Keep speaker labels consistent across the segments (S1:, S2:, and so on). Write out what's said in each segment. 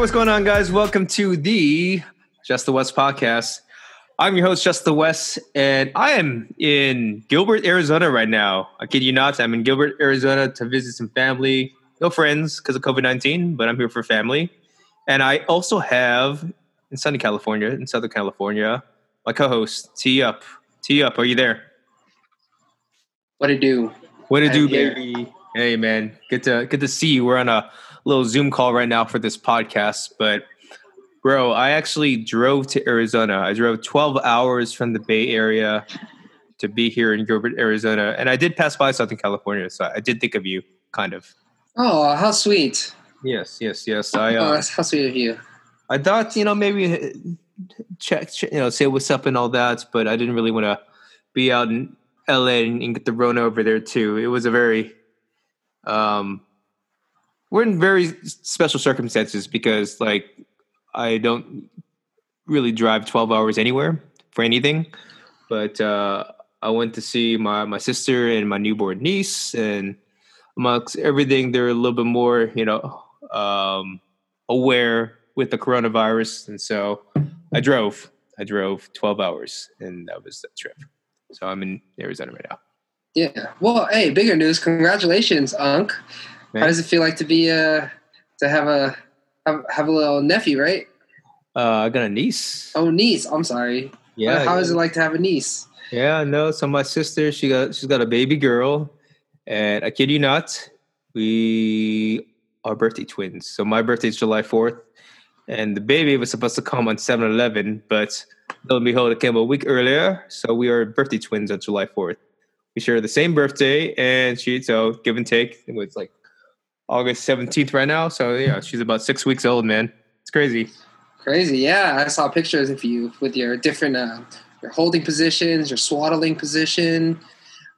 S1: what's going on, guys? Welcome to the Just the West podcast. I'm your host, Just the West, and I am in Gilbert, Arizona right now. I kid you not, I'm in Gilbert, Arizona to visit some family. No friends because of COVID 19, but I'm here for family. And I also have in sunny California, in Southern California, my co host, T Up. T Up, are you there?
S2: What to do?
S1: What to do,
S2: here.
S1: baby? Hey, man. Good to good to see you. We're on a little Zoom call right now for this podcast, but bro, I actually drove to Arizona. I drove 12 hours from the Bay Area to be here in Gilbert, Arizona, and I did pass by Southern California, so I did think of you, kind of.
S2: Oh, how sweet!
S1: Yes, yes, yes. I
S2: Oh,
S1: uh,
S2: that's how sweet of you.
S1: I thought you know maybe uh, check, check, you know, say what's up and all that, but I didn't really want to be out in LA and, and get the Rona over there too. It was a very um, we're in very special circumstances because like I don't really drive twelve hours anywhere for anything, but uh, I went to see my my sister and my newborn niece and amongst everything they're a little bit more you know um, aware with the coronavirus and so i drove i drove 12 hours and that was the trip so i'm in arizona right now
S2: Yeah. Well, hey, bigger news! Congratulations, Unc. How does it feel like to be uh to have a have, have a little nephew, right?
S1: uh, i got a niece
S2: Oh, niece. I'm sorry.
S1: yeah
S2: How
S1: yeah.
S2: is it like to have a niece?
S1: yeah no so my sister she got she's got a baby girl and i kid you not we are birthday twins so my birthday is july 4th and the baby was supposed to come on 7-eleven but lo and behold it came a week earlier so we are birthday twins on july 4th we share the same birthday and she so give and take it was like august 17th right now so yeah she's about six weeks old man it's crazy
S2: Crazy. Yeah, I saw pictures of you with your different uh, your holding positions, your swaddling position.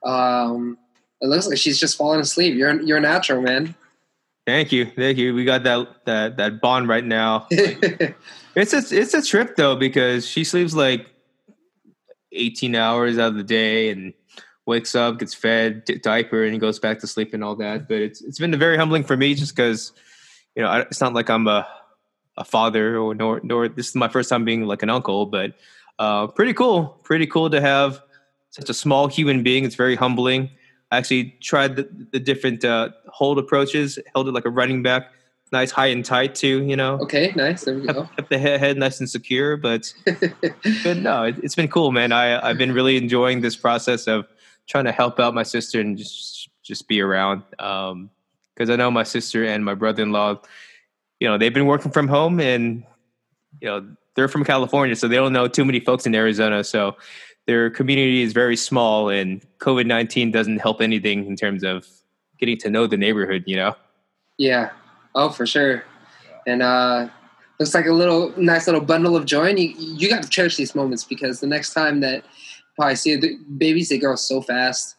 S2: Um, it looks like she's just falling asleep. You're you're natural, man.
S1: thank you thank you we got that that that bond right now It's a it's a trip though because she sleeps like eighteen hours out of the day and wakes up, gets fed, di- diaper, and goes back to sleep and all that. But it's it's been very humbling for me just because you know I, it's not like I'm a a father or nor nor this is my first time being like an uncle, but uh, pretty cool, pretty cool to have such a small human being. It's very humbling. I actually tried the, the different uh, hold approaches, held it like a running back, nice high and tight too. You know,
S2: okay, nice. There we go.
S1: kept, kept the head, head nice and secure. But but no, it, it's been cool, man. I I've been really enjoying this process of trying to help out my sister and just just be around. Um, because I know my sister and my brother in law, you know, they've been working from home and you know they're from California, so they don't know too many folks in Arizona. So their community is very small, and COVID nineteen doesn't help anything in terms of getting to know the neighborhood. You know.
S2: Yeah. Oh, for sure. And uh looks like a little nice little bundle of joy. And you you got to cherish these moments because the next time that probably see the babies, they grow so fast.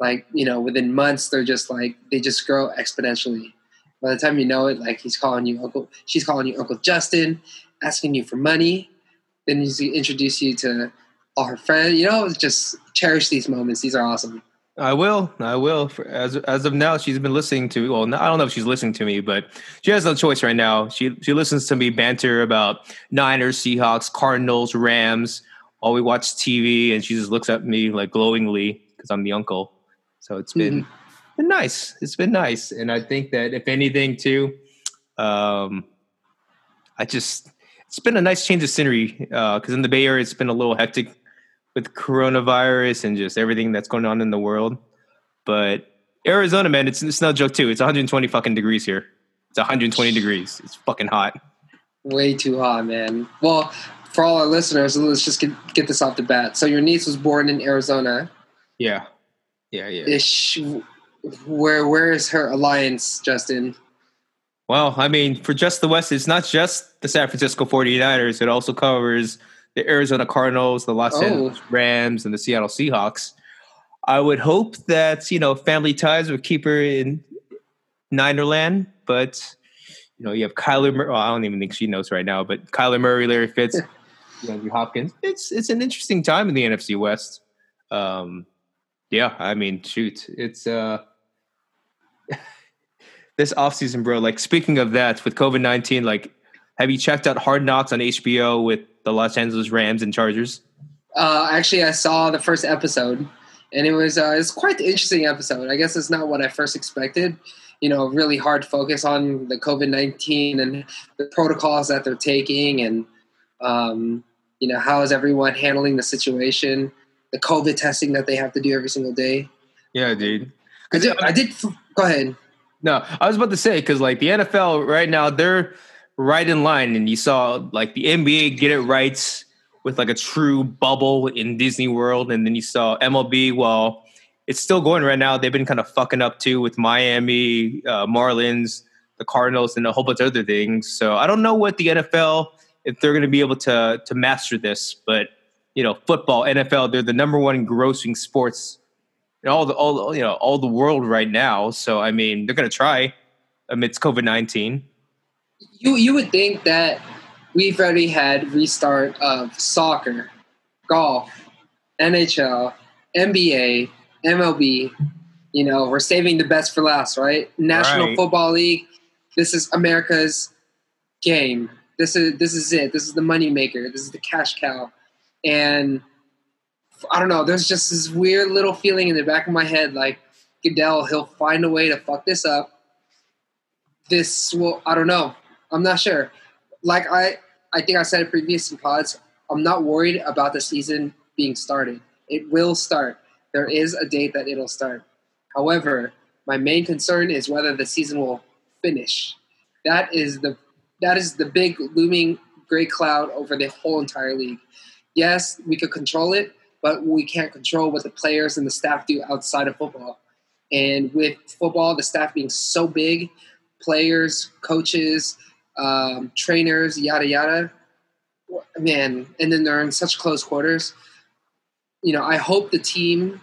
S2: Like you know, within months, they're just like they just grow exponentially. By the time you know it, like he's calling you uncle, she's calling you Uncle Justin, asking you for money. Then he's introduce you to all her friends. You know, just cherish these moments. These are awesome.
S1: I will. I will. For, as as of now, she's been listening to. Well, I don't know if she's listening to me, but she has no choice right now. She she listens to me banter about Niners, Seahawks, Cardinals, Rams while we watch TV, and she just looks at me like glowingly because I'm the uncle. So it's been been nice. It's been nice, and I think that if anything, too, um, I just it's been a nice change of scenery because in the Bay Area it's been a little hectic with coronavirus and just everything that's going on in the world. But Arizona, man, it's it's no joke too. It's 120 fucking degrees here. It's 120 degrees. It's fucking hot.
S2: Way too hot, man. Well, for all our listeners, let's just get, get this off the bat. So your niece was born in Arizona.
S1: Yeah, yeah, yeah.
S2: Where where is her alliance, Justin?
S1: Well, I mean, for just the West, it's not just the San Francisco 49ers. It also covers the Arizona Cardinals, the Los
S2: Oh.
S1: Angeles Rams, and the Seattle Seahawks. I would hope that, you know, family ties would keep her in Ninerland, but, you know, you have Kyler Murray. Well, I don't even think she knows right now, but Kyler Murray, Larry Fitz, DeAndre Hopkins. It's, it's an interesting time in the NFC West. Um, yeah, I mean, shoot, it's, uh, this offseason, bro, like speaking of that with COVID 19, like have you checked out Hard Knocks on HBO with the Los Angeles Rams and Chargers?
S2: Uh, actually, I saw the first episode, and it was uh, it's quite an interesting episode. I guess it's not what I first expected. You know, really hard focus on the COVID nineteen and the protocols that they're taking, and um, you know how is everyone handling the situation, the COVID testing that they have to do every single day.
S1: Yeah, dude.
S2: I did. I did. Go ahead.
S1: No, I was about to say because like the NFL right now, they're right in line, and you saw like the NBA get it right with like a true bubble in Disney World, and then you saw MLB. Well, it's still going right now. They've been kind of fucking up too with Miami uh, Marlins, the Cardinals, and a whole bunch of other things. So I don't know what the NFL if they're going to be able to to master this, but you know, football, NFL, they're the number one grossing sports in all the all you know all the world right now. So I mean, they're going to try amidst COVID nineteen.
S2: You you would think that we've already had restart of soccer, golf, NHL, NBA, MLB. You know, we're saving the best for last, right? National
S1: Right.
S2: Football League. This is America's game. This is this is it. This is the money maker. This is the cash cow. And I don't know. There's just this weird little feeling in the back of my head, like Goodell, he'll find a way to fuck this up. This will. I don't know. I'm not sure. Like I, I think I said it previous in pods. I'm not worried about the season being started. It will start. There is a date that it'll start. However, my main concern is whether the season will finish. That is the that is the big looming gray cloud over the whole entire league. Yes, we could control it, but we can't control what the players and the staff do outside of football. And with football, the staff being so big, players, coaches, um, trainers, yada yada, man, and then they're in such close quarters. You know, I hope the team,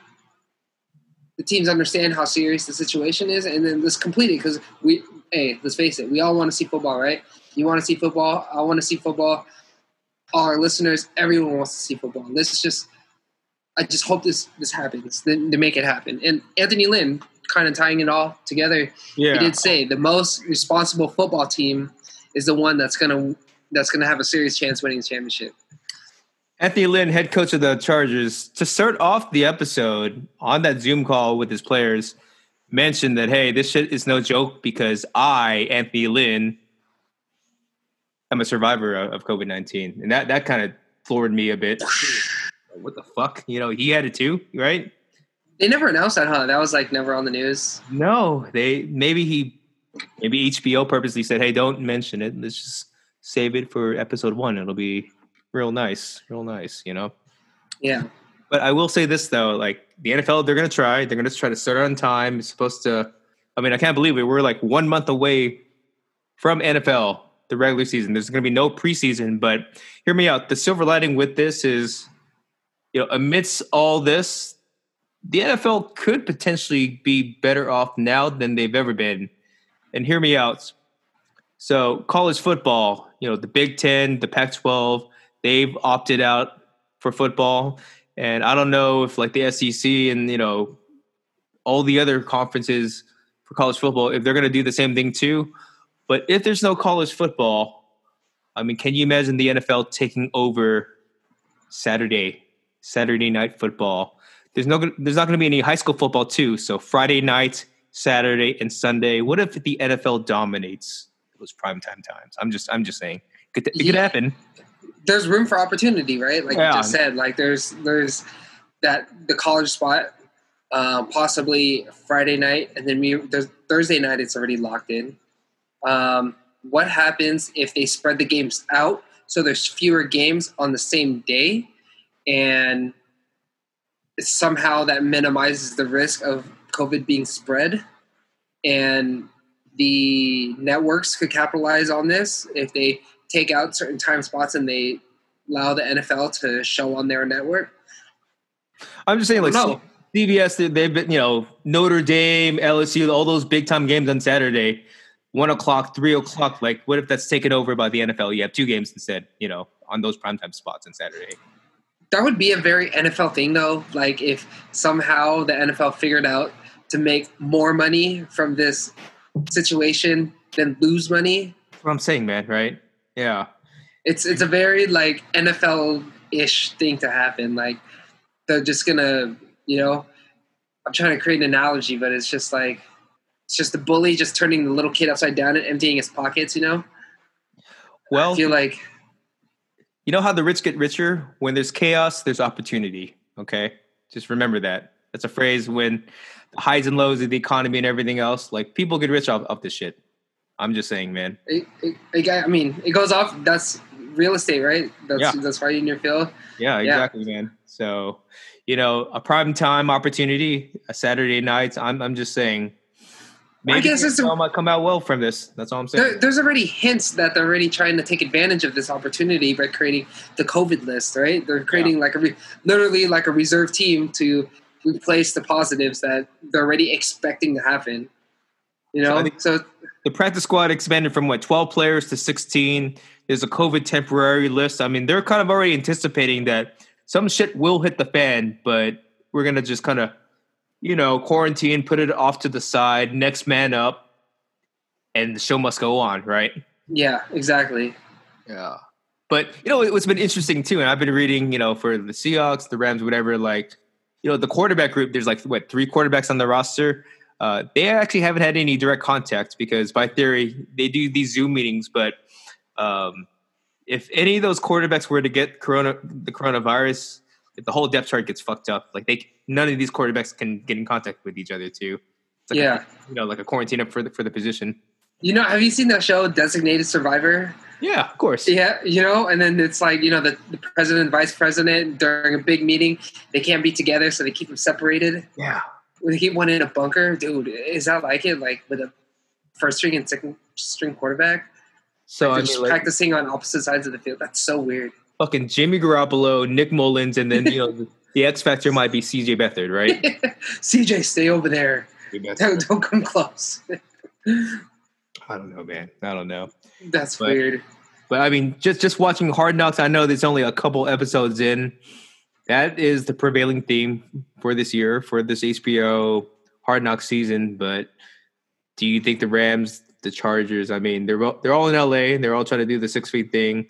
S2: the teams understand how serious the situation is, and then let's complete it because we, hey, let's face it, we all want to see football, right? You want to see football. I want to see football. All our listeners, everyone wants to see football. Let's just, I just hope this this happens. Then to make it happen. And Anthony Lynn, kind of tying it all together,
S1: Yeah,
S2: he did say the most responsible football team is the one that's gonna that's gonna have a serious chance winning the championship.
S1: Anthony Lynn, head coach of the Chargers, to start off the episode on that Zoom call with his players, mentioned that hey, this shit is no joke because I, Anthony Lynn, am a survivor of, of COVID nineteen, and that that kind of floored me a bit. what the fuck? You know, he had it too, right?
S2: They never announced that, huh? That was like never on the news.
S1: No, they maybe he maybe HBO purposely said, "Hey, don't mention it. Let's just save it for episode one. It'll be real nice, real nice." You know.
S2: Yeah.
S1: But I will say this though, like the NFL, they're gonna try. They're gonna try to start on time. It's supposed to. I mean, I can't believe it. We're like one month away from NFL, the regular season. There's gonna be no preseason. But hear me out. The silver lining with this is, you know, amidst all this, the NFL could potentially be better off now than they've ever been. And hear me out. So college football, you know, the Big Ten, the Pac-12, they've opted out for football. And I don't know if like the SEC and you know all the other conferences for college football if they're going to do the same thing too. But if there's no college football, I mean, can you imagine the NFL taking over Saturday, Saturday night football? There's no, there's not going to be any high school football too. So Friday night, Saturday, and Sunday. What if the NFL dominates those primetime times? I'm just, I'm just saying, it could, it could happen.
S2: There's room for opportunity, right? Like
S1: Yeah.
S2: you just said, like there's there's that the college spot, um, possibly Friday night, and then we there's Thursday night. It's already locked in. Um, what happens if they spread the games out so there's fewer games on the same day, and somehow that minimizes the risk of COVID being spread, and the networks could capitalize on this if they take out certain time spots and they allow the NFL to show on their network.
S1: I'm just saying, like
S2: No.
S1: CBS, they- they've been, you know, Notre Dame, LSU, all those big time games on Saturday, one o'clock, three o'clock. Like, what if that's taken over by the NFL? You have two games instead, you know, on those primetime spots on Saturday.
S2: That would be a very NFL thing, though. Like if somehow the NFL figured out to make more money from this situation than lose money.
S1: That's what I'm saying, man. Right? Yeah.
S2: It's it's a very like NFL ish thing to happen. Like they're just gonna, you know, I'm trying to create an analogy, but it's just like it's just the bully just turning the little kid upside down and emptying his pockets. You know.
S1: Well,
S2: I feel like
S1: you know how the rich get richer? When there's chaos, there's opportunity. Okay, just remember that. That's a phrase when the highs and lows of the economy and everything else, like people get rich off, off this shit. I'm just saying, man.
S2: It, it, it, I mean, it goes off. That's real estate, right? That's
S1: Yeah.
S2: that's right in your field.
S1: Yeah,
S2: Yeah.
S1: exactly, man. So, you know, a prime time opportunity, a Saturday night. I'm, I'm just saying. Maybe
S2: guess it's a-
S1: might come out well from this. That's all I'm saying.
S2: There, there's already hints that they're already trying to take advantage of this opportunity by creating the COVID list, right? They're creating like a re- literally like a reserve team to replace the positives that they're already expecting to happen. You know,
S1: think-
S2: so
S1: the practice squad expanded from what 12 players to 16 there's a covid temporary list i mean they're kind of already anticipating that some shit will hit the fan but we're gonna just kind of you know quarantine put it off to the side next man up and the show must go on right?
S2: Yeah, exactly.
S1: yeah. But you know what's been interesting too and i've been reading you know for the seahawks the rams whatever like you know the quarterback group there's like what three quarterbacks on the roster? Uh, they actually haven't had any direct contact because by theory they do these zoom meetings but um, if any of those quarterbacks were to get corona the coronavirus the whole depth chart gets fucked up like they none of these quarterbacks can get in contact with each other too it's like
S2: Yeah.
S1: a, you know like a quarantine up for the for the position
S2: You know, have you seen that show Designated Survivor?
S1: yeah of course
S2: Yeah, you know, and then it's like you know the, the president, and vice president during a big meeting, they can't be together, so they keep them separated.
S1: yeah
S2: They keep one in a bunker, dude. Is that like it? Like with a first string and second string quarterback,
S1: so
S2: they're
S1: i
S2: just
S1: like
S2: practicing on opposite sides of the field. That's so weird.
S1: Fucking Jimmy Garoppolo, Nick Mullens, and then you know the, X factor might be CJ Beathard, right?
S2: CJ, stay over there. Don't, don't come close.
S1: I don't know, man. I don't know,
S2: That's
S1: But-
S2: weird.
S1: but I mean, just just watching Hard Knocks, I know there's only a couple episodes in. That is the prevailing theme for this year for this HBO Hard Knocks season. But do you think the Rams, the Chargers? I mean, they're they're all in LA. and They're all trying to do the six feet thing.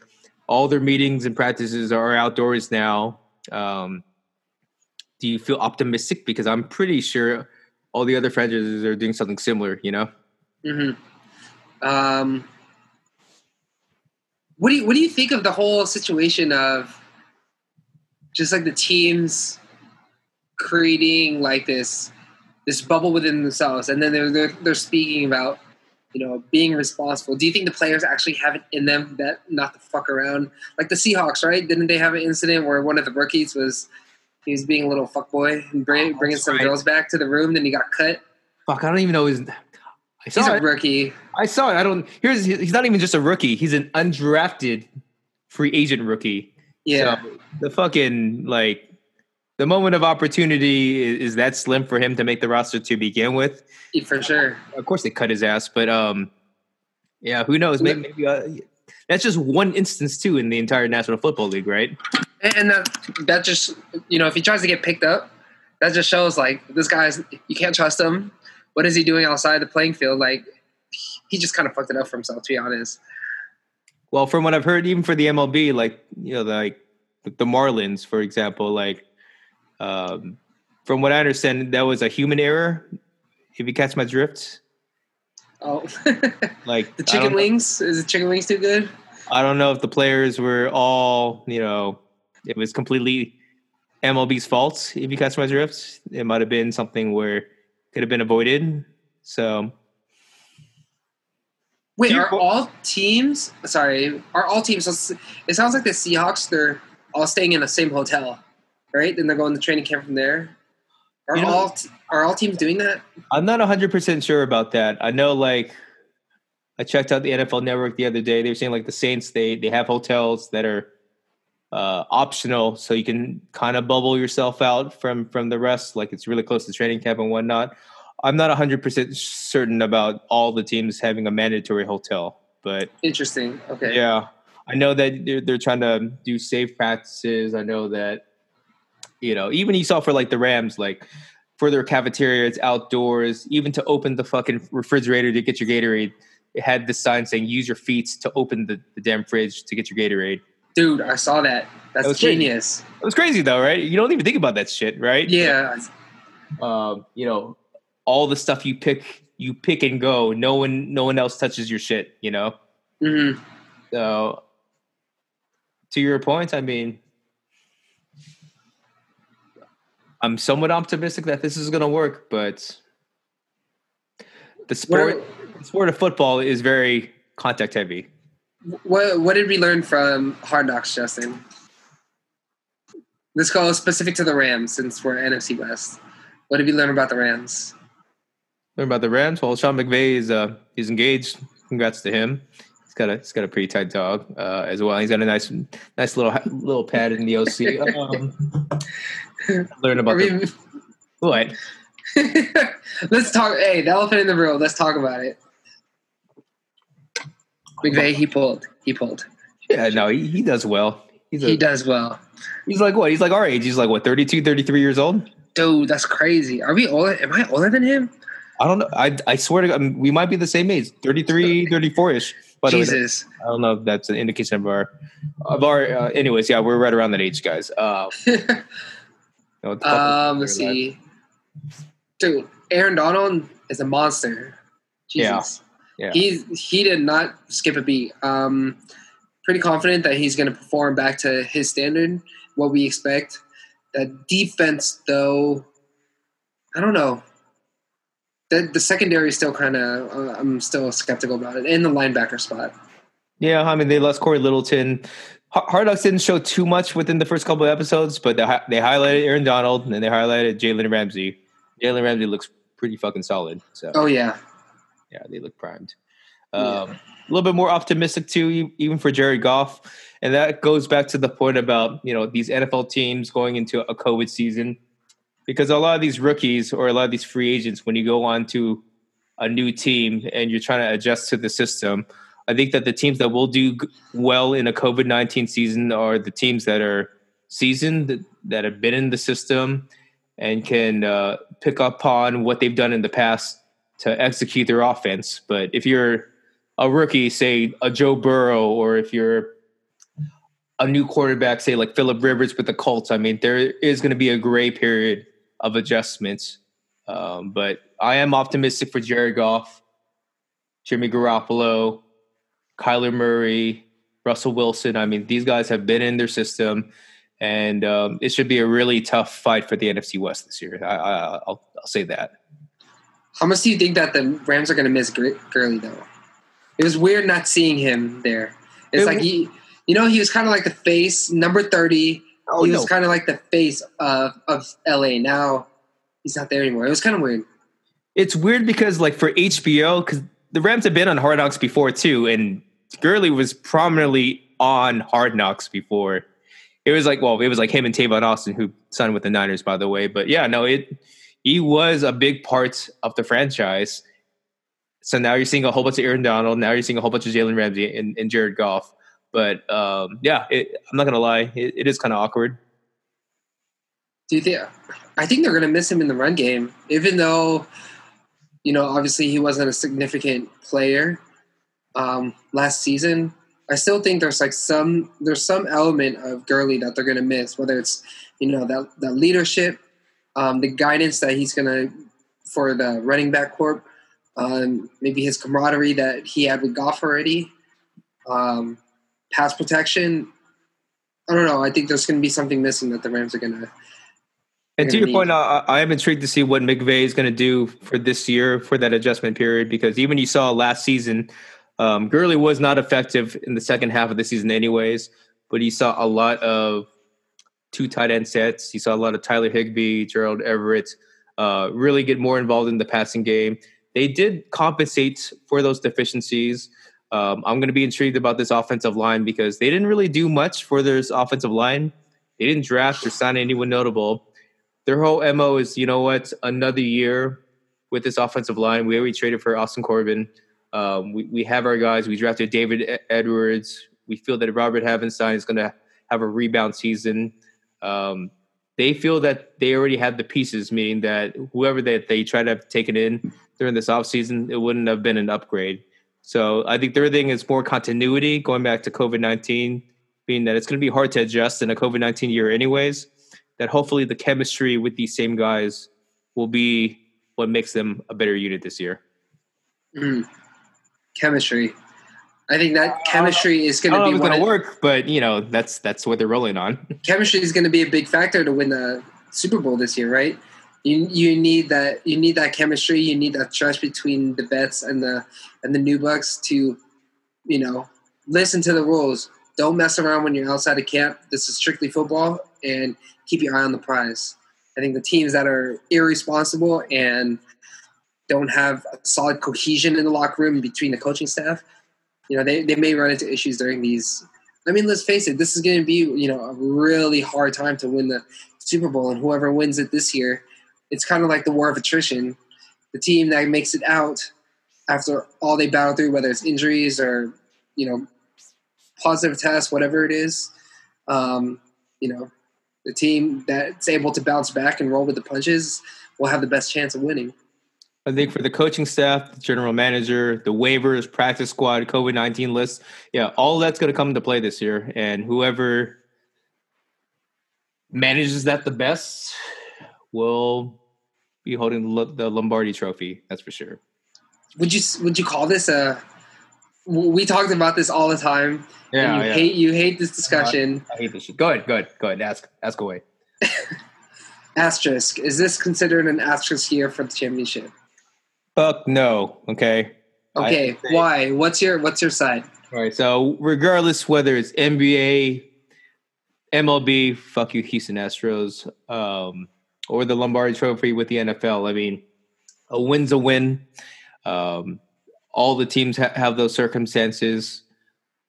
S1: All their meetings and practices are outdoors now. Um, do you feel optimistic? Because I'm pretty sure all the other franchises are doing something similar. You know?
S2: hmm Um, what do you what do you think of the whole situation of just like the teams creating like this this bubble within themselves, and then they're they're, they're speaking about you know being responsible. Do you think the players actually have it in them that not to fuck around? Like the Seahawks, right? Didn't they have an incident where one of the rookies was he was being a little fuckboy and bring,
S1: Oh,
S2: bringing some
S1: right.
S2: girls back to the room, then he got cut.
S1: Fuck, I don't even know his. I
S2: He's
S1: saw
S2: a
S1: it.
S2: rookie.
S1: I saw it. I don't. Here's he's not even just a rookie. He's an undrafted free agent rookie.
S2: Yeah.
S1: So the fucking like the moment of opportunity is, is that slim for him to make the roster to begin with.
S2: For sure.
S1: Of course, they cut his ass, but um, yeah, who knows? Maybe, maybe uh, that's just one instance too in the entire National Football League, right?
S2: And that, that just, you know, if he tries to get picked up, that just shows like this guy's, you can't trust him. What is he doing outside the playing field? Like, he just kind of fucked it up for himself, to be honest.
S1: Well, from what I've heard, even for the MLB, like you know, like the Marlins, for example, like um, from what I understand, that was a human error. If you catch my drift,
S2: Oh,
S1: like
S2: the chicken
S1: don't know-
S2: wings? Is the chicken wings too good?
S1: I don't know if the players were all, you know, it was completely MLB's fault. If you catch my drift, it might have been something where it could have been avoided. So
S2: Wait, are all teams, sorry, are all teams, it sounds like the Seahawks, they're all staying in the same hotel, right? Then they're going to training camp from there. Are
S1: You know-
S2: all are all teams doing that?
S1: I'm not 100% sure about that. I know, like, I checked out the NFL Network the other day. They were saying, like, the Saints, they, they have hotels that are uh, optional, so you can kind of bubble yourself out from from the rest. Like, it's really close to training camp and whatnot. I'm not 100% certain about all the teams having a mandatory hotel, but
S2: Interesting. Okay.
S1: Yeah, I know that they're, they're trying to do safe practices. I know that, you know, even you saw for like the Rams, like for their cafeteria, it's outdoors. Even to open the fucking refrigerator to get your Gatorade, it had this sign saying "Use your feet to open the, the damn fridge to get your Gatorade."
S2: Dude, I saw that. That's
S1: was crazy.
S2: genius.
S1: It was crazy though, right? You don't even think about that shit, right?
S2: Yeah.
S1: Um, you know, all the stuff you pick, you pick and go. No one, no one else touches your shit. You know.
S2: hmm
S1: So, to your point, I mean, I'm somewhat optimistic that this is going to work, but the sport, the sport of football is very contact heavy.
S2: What What did we learn from Hard Knocks, Justin? Let's go specific to the Rams since we're NFC West. What did we learn about the Rams?
S1: Learn about the Rams. Well, Sean McVay is uh he's engaged. Congrats to him. He's got a he's got a pretty tight dog uh, as well. He's got a nice nice little little pad in the OC. Um, learn about the, what?
S2: Let's talk. Hey, the elephant in the room. Let's talk about it. McVay, he pulled. He pulled.
S1: Yeah, no, he, he does well. He's a,
S2: He does well.
S1: he's like what? He's like our age. He's like what 32, 33 years old.
S2: Dude, that's crazy. Are we older? Am I older than him?
S1: I don't know. I I swear to God, I mean, we might be the same age, 33, 34 ish. By way,
S2: Jesus.
S1: I don't know if that's an indication of our of our. Uh, anyways, yeah, we're right around that age, guys. Uh, you know, what the fuck
S2: um, let's see. Dude, Aaron Donald is a monster.
S1: Yeah. Yeah.
S2: He he did not skip a beat. Um, pretty confident that he's going to perform back to his standard, what we expect. That defense, though, I don't know. The the secondary is still kind of. Uh, I'm still skeptical about it, and the linebacker spot.
S1: Yeah, I mean they lost Cory Littleton. Har- Hard Knocks didn't show too much within the first couple of episodes, but they, they highlighted Aaron Donald and then they highlighted Jalen Ramsey. Jalen Ramsey looks pretty fucking solid. So
S2: Oh yeah,
S1: yeah, they look primed.
S2: Yeah.
S1: Um, A little bit more optimistic too, even for Jared Goff, and that goes back to the point about you know these NFL teams going into a COVID season, because a lot of these rookies or a lot of these free agents, when you go on to a new team and you're trying to adjust to the system, I think that the teams that will do well in a COVID nineteen season are the teams that are seasoned, that- that have been in the system, and can uh, pick up on what they've done in the past to execute their offense. But if you're a rookie, say a Joe Burrow, or if you're a new quarterback, say like Philip Rivers with the Colts, I mean, there is going to be a gray period of adjustments. Um, but I am optimistic for Jared Goff, Jimmy Garoppolo, Kyler Murray, Russell Wilson. I mean, these guys have been in their system, and um, it should be a really tough fight for the NFC West this year. I, I, I'll, I'll say that.
S2: How much do you think that the Rams are going to miss Gur- Gurley though? It was weird not seeing him there. It's
S1: It
S2: like he, you know, he was kind of like the face number thirty.
S1: Oh
S2: he was kind of like the face of of LA. Now he's not there anymore. It was kind of weird.
S1: it's weird because like for HBO, because the Rams have been on Hard Knocks before too, and Gurley was prominently on Hard Knocks before. It was like, well, it was like him and Tavon Austin who signed with the Niners, by the way. But yeah, no, it he was a big part of the franchise. So now you're seeing a whole bunch of Aaron Donald. Now you're seeing a whole bunch of Jalen Ramsey and, and Jared Goff. But um, yeah, it, I'm not gonna lie, it, it is kind of awkward.
S2: Do you think? I think they're to miss him in the run game, even though, you know, obviously he wasn't a significant player um, last season. I still think there's like some there's some element of Gurley that they're to miss, whether it's you know that that leadership, um, the guidance that he's to for the running back corp, um, maybe his camaraderie that he had with Goff already, um, pass protection. I don't know. I think there's going to be something missing that the Rams are going to
S1: And to your point, I, I am intrigued to see what McVay is going to do for this year for that adjustment period because even you saw last season, um, Gurley was not effective in the second half of the season, anyways. But he saw a lot of two tight end sets. He saw a lot of Tyler Higbee, Gerald Everett, uh, really get more involved in the passing game. They did compensate for those deficiencies. Um, I'm going to be intrigued about this offensive line because they didn't really do much for this offensive line. They didn't draft or sign anyone notable. Their whole mo is you know what another year with this offensive line. We already traded for austin corbin. Um, we, we have our guys. We drafted david edwards. We feel that robert havenstein is going to have a rebound season. Um, they feel that they already have the pieces meaning that whoever that they try to have taken in during this offseason it wouldn't have been an upgrade So I think their thing is more continuity, going back to COVID nineteen, being that it's going to be hard to adjust in a COVID nineteen year, anyways. That hopefully the chemistry with these same guys will be what makes them a better unit this year.
S2: Mm. Chemistry. I think that chemistry is going to be
S1: going to work, but you know that's that's what they're rolling on.
S2: Chemistry is going to be a big factor to win the Super Bowl this year, right? You you need that you need that chemistry. You need that trust between the vets and the and the new bucks to, you know, listen to the rules. Don't mess around when you're outside of camp. This is strictly football, and keep your eye on the prize. I think the teams that are irresponsible and don't have solid cohesion in the locker room between the coaching staff you know, they, they may run into issues during these. I mean, let's face it, this is going to be, you know, a really hard time to win the Super Bowl. And whoever wins it this year, it's kind of like the war of attrition. The team that makes it out after all they battle through, whether it's injuries or, you know, positive tests, whatever it is, um, you know, the team that's able to bounce back and roll with the punches will have the best chance of winning.
S1: I think for the coaching staff, the general manager, the waivers, practice squad, COVID 19 list, yeah, all that's going to come into play this year. And whoever manages that the best will be holding the Lombardi trophy. That's for sure.
S2: Would you would you call this a? We talked about this all the time. Yeah, you yeah. hate you hate this discussion.
S1: I hate this shit. Go ahead, go ahead, go ahead. Ask ask away.
S2: asterisk. Is this considered an asterisk year for the championship?
S1: Fuck no. Okay.
S2: Okay. Why? What's your What's your side?
S1: All right. So regardless whether it's NBA, MLB, fuck you, Houston Astros, um, or the Lombardi Trophy with the NFL. I mean, a win's a win. Um, all the teams ha- have those circumstances.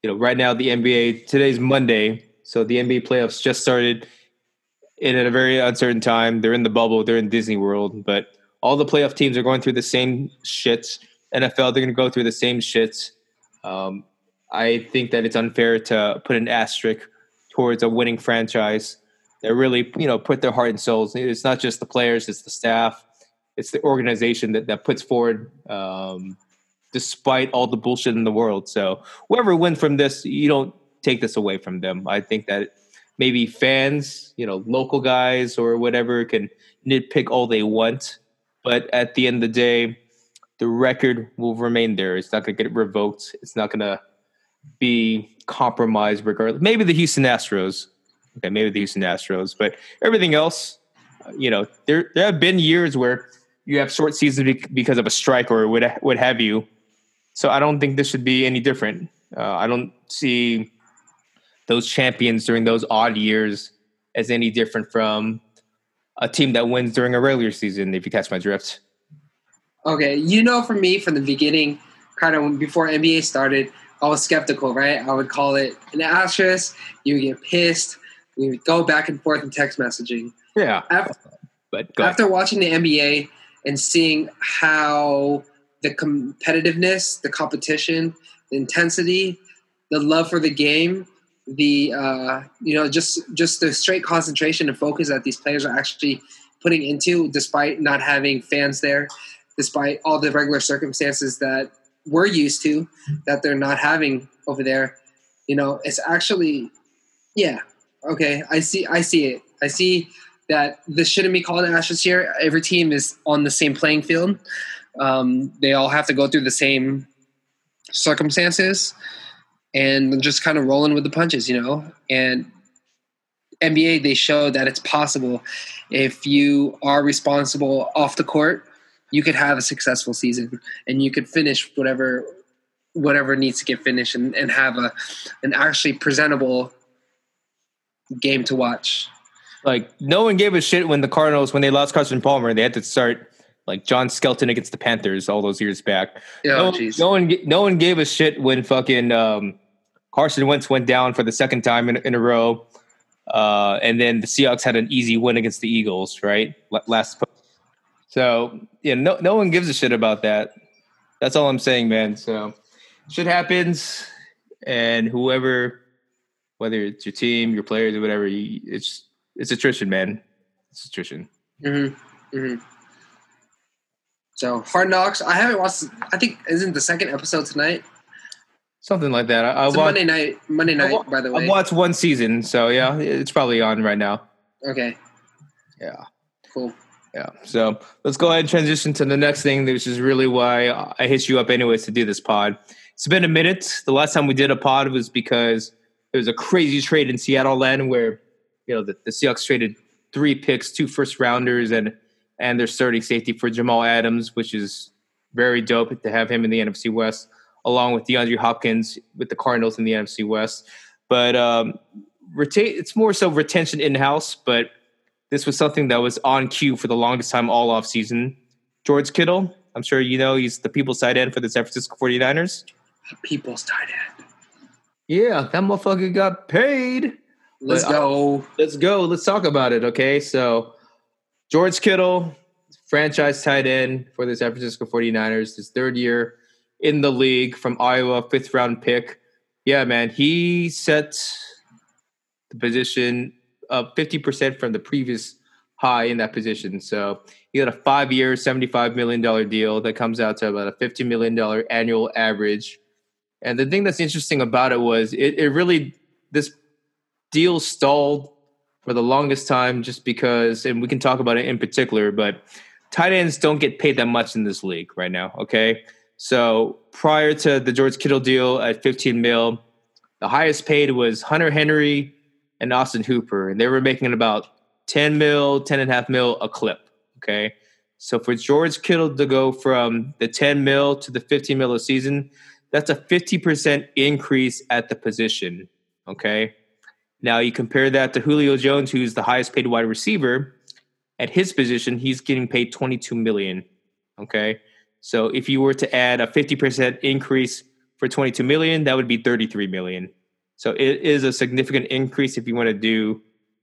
S1: You know, right now the NBA today's Monday, so the NBA playoffs just started in a very uncertain time. They're in the bubble. They're in Disney World, but all the playoff teams are going through the same shits. NFL, they're going to go through the same shits. Um, I think that it's unfair to put an asterisk towards a winning franchise that really, you know, put their heart and souls. It's not just the players; it's the staff, it's the organization that that puts forward, um, despite all the bullshit in the world. So, whoever wins from this, you don't take this away from them. I think that maybe fans, you know, local guys or whatever, can nitpick all they want but at the end of the day, the record will remain there. It's not going to get revoked. It's not going to be compromised regardless. Maybe the Houston Astros. Okay, maybe the Houston Astros, but everything else, you know, there there have been years where you have short seasons because of a strike or what what have you. So I don't think this should be any different. Uh, I don't see those champions during those odd years as any different from a team that wins during a regular season, if you catch my drift.
S2: Okay, you know, for me, from the beginning, kind of before NBA started, I was skeptical, right? I would call it an asterisk. You would get pissed. We would go back and forth in text messaging.
S1: Yeah.
S2: After, but after watching the NBA and seeing how the competitiveness, the competition, the intensity, the love for the game the uh, you know just just the straight concentration and focus that these players are actually putting into, despite not having fans there, despite all the regular circumstances that we're used to, that they're not having over there. You know, it's actually, yeah, okay. I see. I see it. I see that this shouldn't be called Ashes year. Every team is on the same playing field. Um, they all have to go through the same circumstances and just kind of rolling with the punches, you know. And NBA, they show that it's possible if you are responsible off the court, you could have a successful season and you could finish whatever whatever needs to get finished and, and have a an actually presentable game to watch.
S1: Like no one gave a shit when the Cardinals when they lost Carson Palmer, they had to start like John Skelton against the Panthers all those years back. Oh, no, no, one, no one gave a shit when fucking um, Carson Wentz went down for the second time in, in a row. Uh, and then the Seahawks had an easy win against the Eagles, right? Last. So yeah, no, no one gives a shit about that. That's all I'm saying, man. So shit happens, and whoever, whether it's your team, your players, or whatever, you, it's it's attrition, man. It's attrition.
S2: Mm-hmm. Mm-hmm. So Hard Knocks. I haven't watched. I think isn't the second episode tonight.
S1: Something like that. I, I watched,
S2: Monday night. Monday night.
S1: wa-
S2: by the way.
S1: I've watched one season, so yeah, it's probably on right now.
S2: okay.
S1: Yeah.
S2: Cool.
S1: Yeah. So let's go ahead and transition to the next thing, which is really why I hit you up anyways to do this pod. It's been a minute. The last time we did a pod was because there was a crazy trade in Seattle land where, you know, the, the Seahawks traded three picks, two first rounders, and and their starting safety for Jamal Adams, which is very dope to have him in the NFC West, along with DeAndre Hopkins with the Cardinals in the NFC West. But um, retain it's more so retention in house, but this was something that was on cue for the longest time all off season. George Kittle, I'm sure you know he's the people's tight end for the San Francisco 49ers.
S2: People's tight end.
S1: Yeah, that motherfucker got paid.
S2: Let's
S1: But I-
S2: go.
S1: Let's go. Let's talk about it. Okay. So, George Kittle, franchise tight end for the San Francisco 49ers, his third year in the league from Iowa, fifth round pick. Yeah, man. He set the position up 50% from the previous high in that position. So, he got a five year, $75 million deal that comes out to about a $50 million annual average. And the thing that's interesting about it was it, it really, this deal stalled for the longest time just because, and we can talk about it in particular, but tight ends don't get paid that much in this league right now. Okay. So prior to the George Kittle deal at 15 mil, the highest paid was Hunter Henry and Austin Hooper, and they were making about 10 mil, 10 and a half mil a clip. Okay. So for George Kittle to go from the 10 mil to the 15 mil a season, that's a 50% increase at the position. Okay. Now you compare that to Julio Jones, who's the highest paid wide receiver. At his position, he's getting paid 22 million. Okay. So if you were to add a 50% increase for 22 million, that would be 33 million. So it is a significant increase if you want to do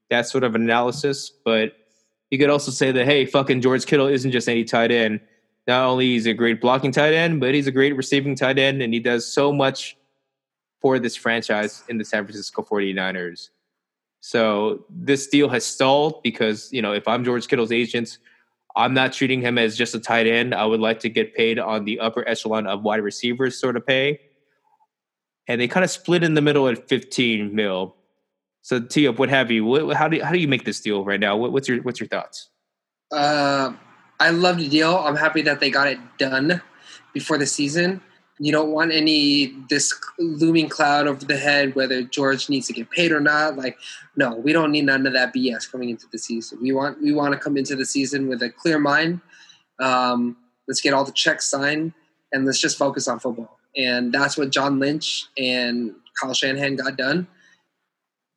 S1: that sort of analysis. But you could also say that, hey, fucking George Kittle isn't just any tight end. Not only he's a great blocking tight end, but he's a great receiving tight end, and he does so much for this franchise in the San Francisco 49ers. So this deal has stalled because, you know, if I'm George Kittle's agent, I'm not treating him as just a tight end. I would like to get paid on the upper echelon of wide receivers sort of pay. And they kind of split in the middle at 15 mil. So Tia, what have you? What, how do you, how do you make this deal right now? What, what's your what's your thoughts?
S2: Uh, I love the deal. I'm happy that they got it done before the season. You don't want any this looming cloud over the head whether George needs to get paid or not. Like, no, we don't need none of that BS coming into the season. We want we want to come into the season with a clear mind. Um, let's get all the checks signed and let's just focus on football. And that's what John Lynch and Kyle Shanahan got done.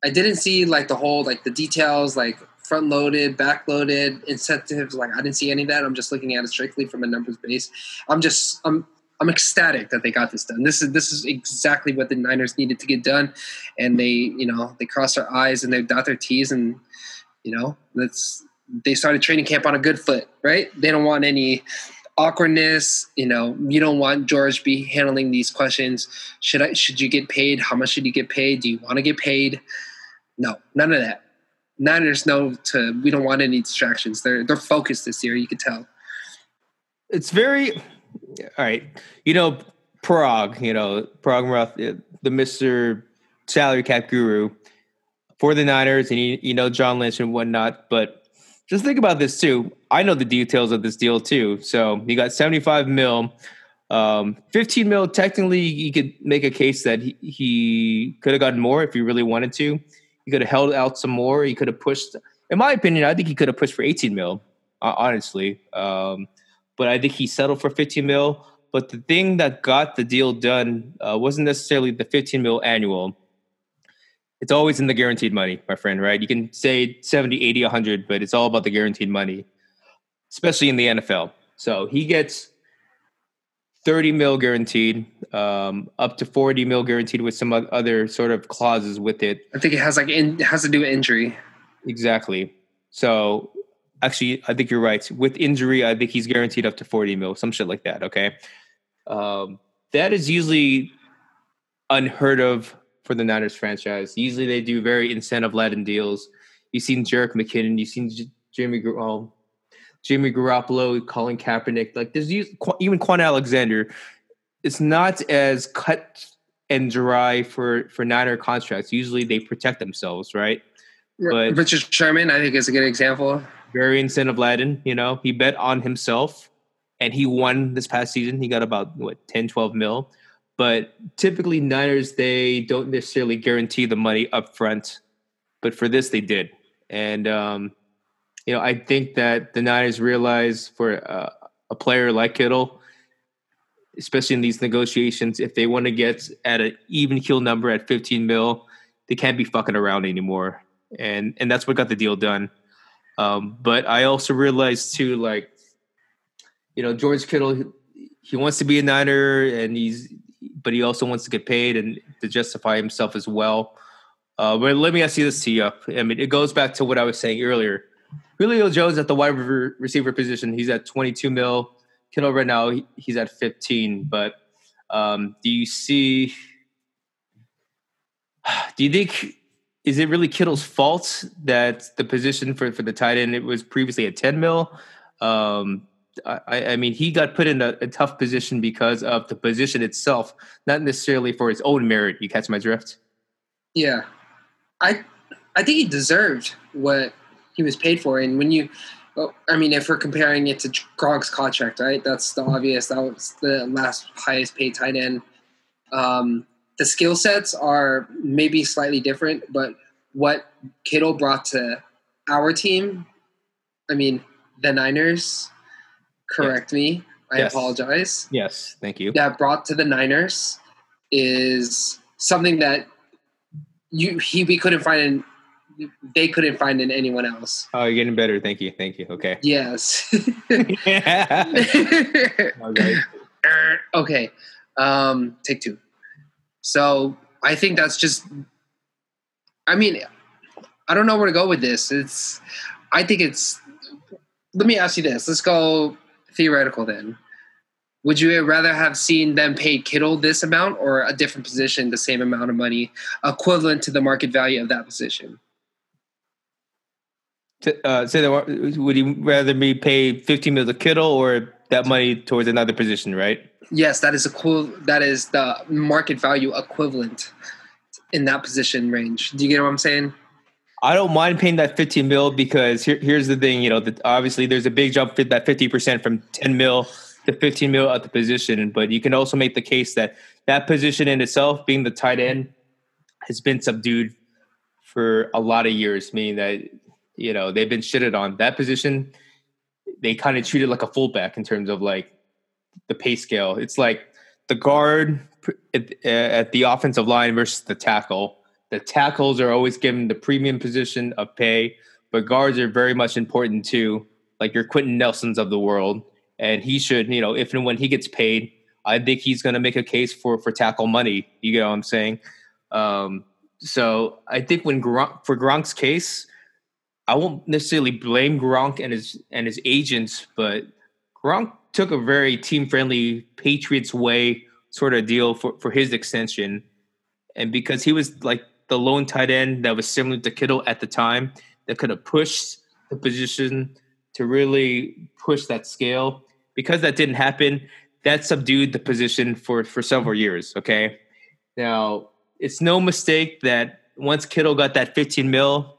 S2: I didn't see like the whole like the details like front loaded, back loaded incentives. Like I didn't see any of that. I'm just looking at it strictly from a numbers base. I'm just I'm I'm ecstatic that they got this done. This is this is exactly what the Niners needed to get done, and they you know they crossed their eyes and they dot their T's and you know that's they started training camp on a good foot, right? They don't want any awkwardness. You know, you don't want George be handling these questions. Should I? Should you get paid? How much should you get paid? Do you want to get paid? No, none of that. Niners know to. We don't want any distractions. They're they're focused this year. You could tell.
S1: It's very all right. You know, Paraag. You know, Paraag Marathe, the Mister Salary Cap Guru for the Niners, and you, you know John Lynch and whatnot. But just think about this too. I know the details of this deal too. So you got seventy five mil. Um, 15 mil, technically, you could make a case that he, he could have gotten more if he really wanted to. He could have held out some more. He could have pushed, in my opinion, I think he could have pushed for 18 mil, honestly. Um, but I think he settled for 15 mil. But the thing that got the deal done uh, wasn't necessarily the 15 mil annual. It's always in the guaranteed money, my friend, right? You can say 70, 80, 100, but it's all about the guaranteed money, especially in the NFL. So he gets 30 mil guaranteed, um, up to 40 mil guaranteed with some other sort of clauses with it.
S2: I think it has like in, it has to do with injury.
S1: Exactly. So actually, I think you're right. With injury, I think he's guaranteed up to 40 mil, some shit like that. Okay. Um, that is usually unheard of for the Niners franchise. Usually they do very incentive laden deals. You've seen Jerick McKinnon, you've seen J- Jimmy, well, Jimmy Garoppolo, Colin Kaepernick. Like there's even Kwon Alexander. It's not as cut and dry for for Niner contracts. Usually they protect themselves, right?
S2: But Richard Sherman, I think, is a good example.
S1: Very incentive laden. You know, he bet on himself and he won this past season. He got about what 10, 12 mil. But typically, Niners they don't necessarily guarantee the money up front, but for this they did. And um, you know, I think that the Niners realize for uh, a player like Kittle, especially in these negotiations, if they want to get at an even keel number at 15 mil, they can't be fucking around anymore. And and that's what got the deal done. Um, but I also realized too, like, you know, George Kittle, he wants to be a Niner, and he's, but he also wants to get paid and to justify himself as well. Uh, but let me ask you this, tee up. I mean, it goes back to what I was saying earlier. Julio Jones at the wide receiver position, he's at 22 mil. Kittle right now, he's at 15. But um, do you see? Do you think is it really Kittle's fault that the position for for the tight end it was previously at 10 mil? Um, I, I, mean, he got put in a, a, tough position because of the position itself, not necessarily for his own merit. You catch my drift?
S2: Yeah, I I think he deserved what he was paid for. And when you, well, I mean, if we're comparing it to Gronk's contract, right? That's the obvious. That was the last highest paid tight end. Um, the skill sets are maybe slightly different, but what Kittle brought to our team, I mean, the Niners, correct me. I yes. apologize.
S1: Yes, thank you.
S2: That brought to the Niners is something that you he we couldn't find in they couldn't find in anyone else.
S1: Oh, you're getting better. Thank you. Thank you. Okay.
S2: Yes. okay. okay. Um, take two. So I think that's just. I mean, I don't know where to go with this. It's. I think it's. Let me ask you this. Let's go theoretical then. Would you rather have seen them pay Kittle this amount or a different position, the same amount of money, equivalent to the market value of that position?
S1: Uh, say that would you rather me pay 15 million to Kittle or that money towards another position, right?
S2: Yes, that is a cool. That is the market value equivalent in that position range. Do you get what I'm saying?
S1: I don't mind paying that 15 mil because here, here's the thing. You know, that obviously there's a big jump that 50 percent from 10 mil to 15 mil at the position, but you can also make the case that that position in itself, being the tight end, has been subdued for a lot of years. Meaning that you know, they've been shitted on. That position, they kind of treat it like a fullback in terms of like the pay scale. It's like the guard at, the offensive line versus the tackle. The tackles are always given the premium position of pay, but guards are very much important too, like your Quenton Nelsons of the world. And he should, you know, if and when he gets paid, I think he's going to make a case for for tackle money. You get what I'm saying? Um, so I think when for Gronk's case, I won't necessarily blame Gronk and his and his agents, but Gronk took a very team friendly Patriots way sort of deal for, for his extension. And because he was like the lone tight end that was similar to Kittle at the time, that could have pushed the position to really push that scale. Because that didn't happen, that subdued the position for, for several years. Okay. Now, it's no mistake that once Kittle got that 15 mil,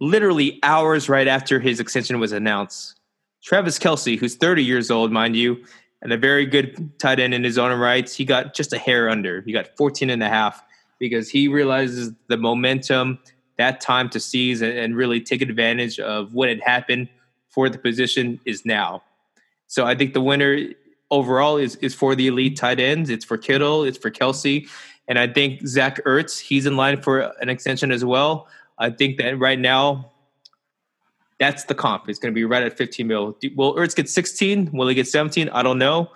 S1: literally hours right after his extension was announced. Travis Kelce, who's 30 years old, mind you, and a very good tight end in his own rights, he got just a hair under. He got 14 and a half because he realizes the momentum, that time to seize and really take advantage of what had happened for the position is now. So I think the winner overall is, is for the elite tight ends. It's for Kittle, it's for Kelce. And I think Zach Ertz, he's in line for an extension as well. I think that right now, that's the comp. It's going to be right at 15 mil. Will Ertz get 16? Will he get 17? I don't know.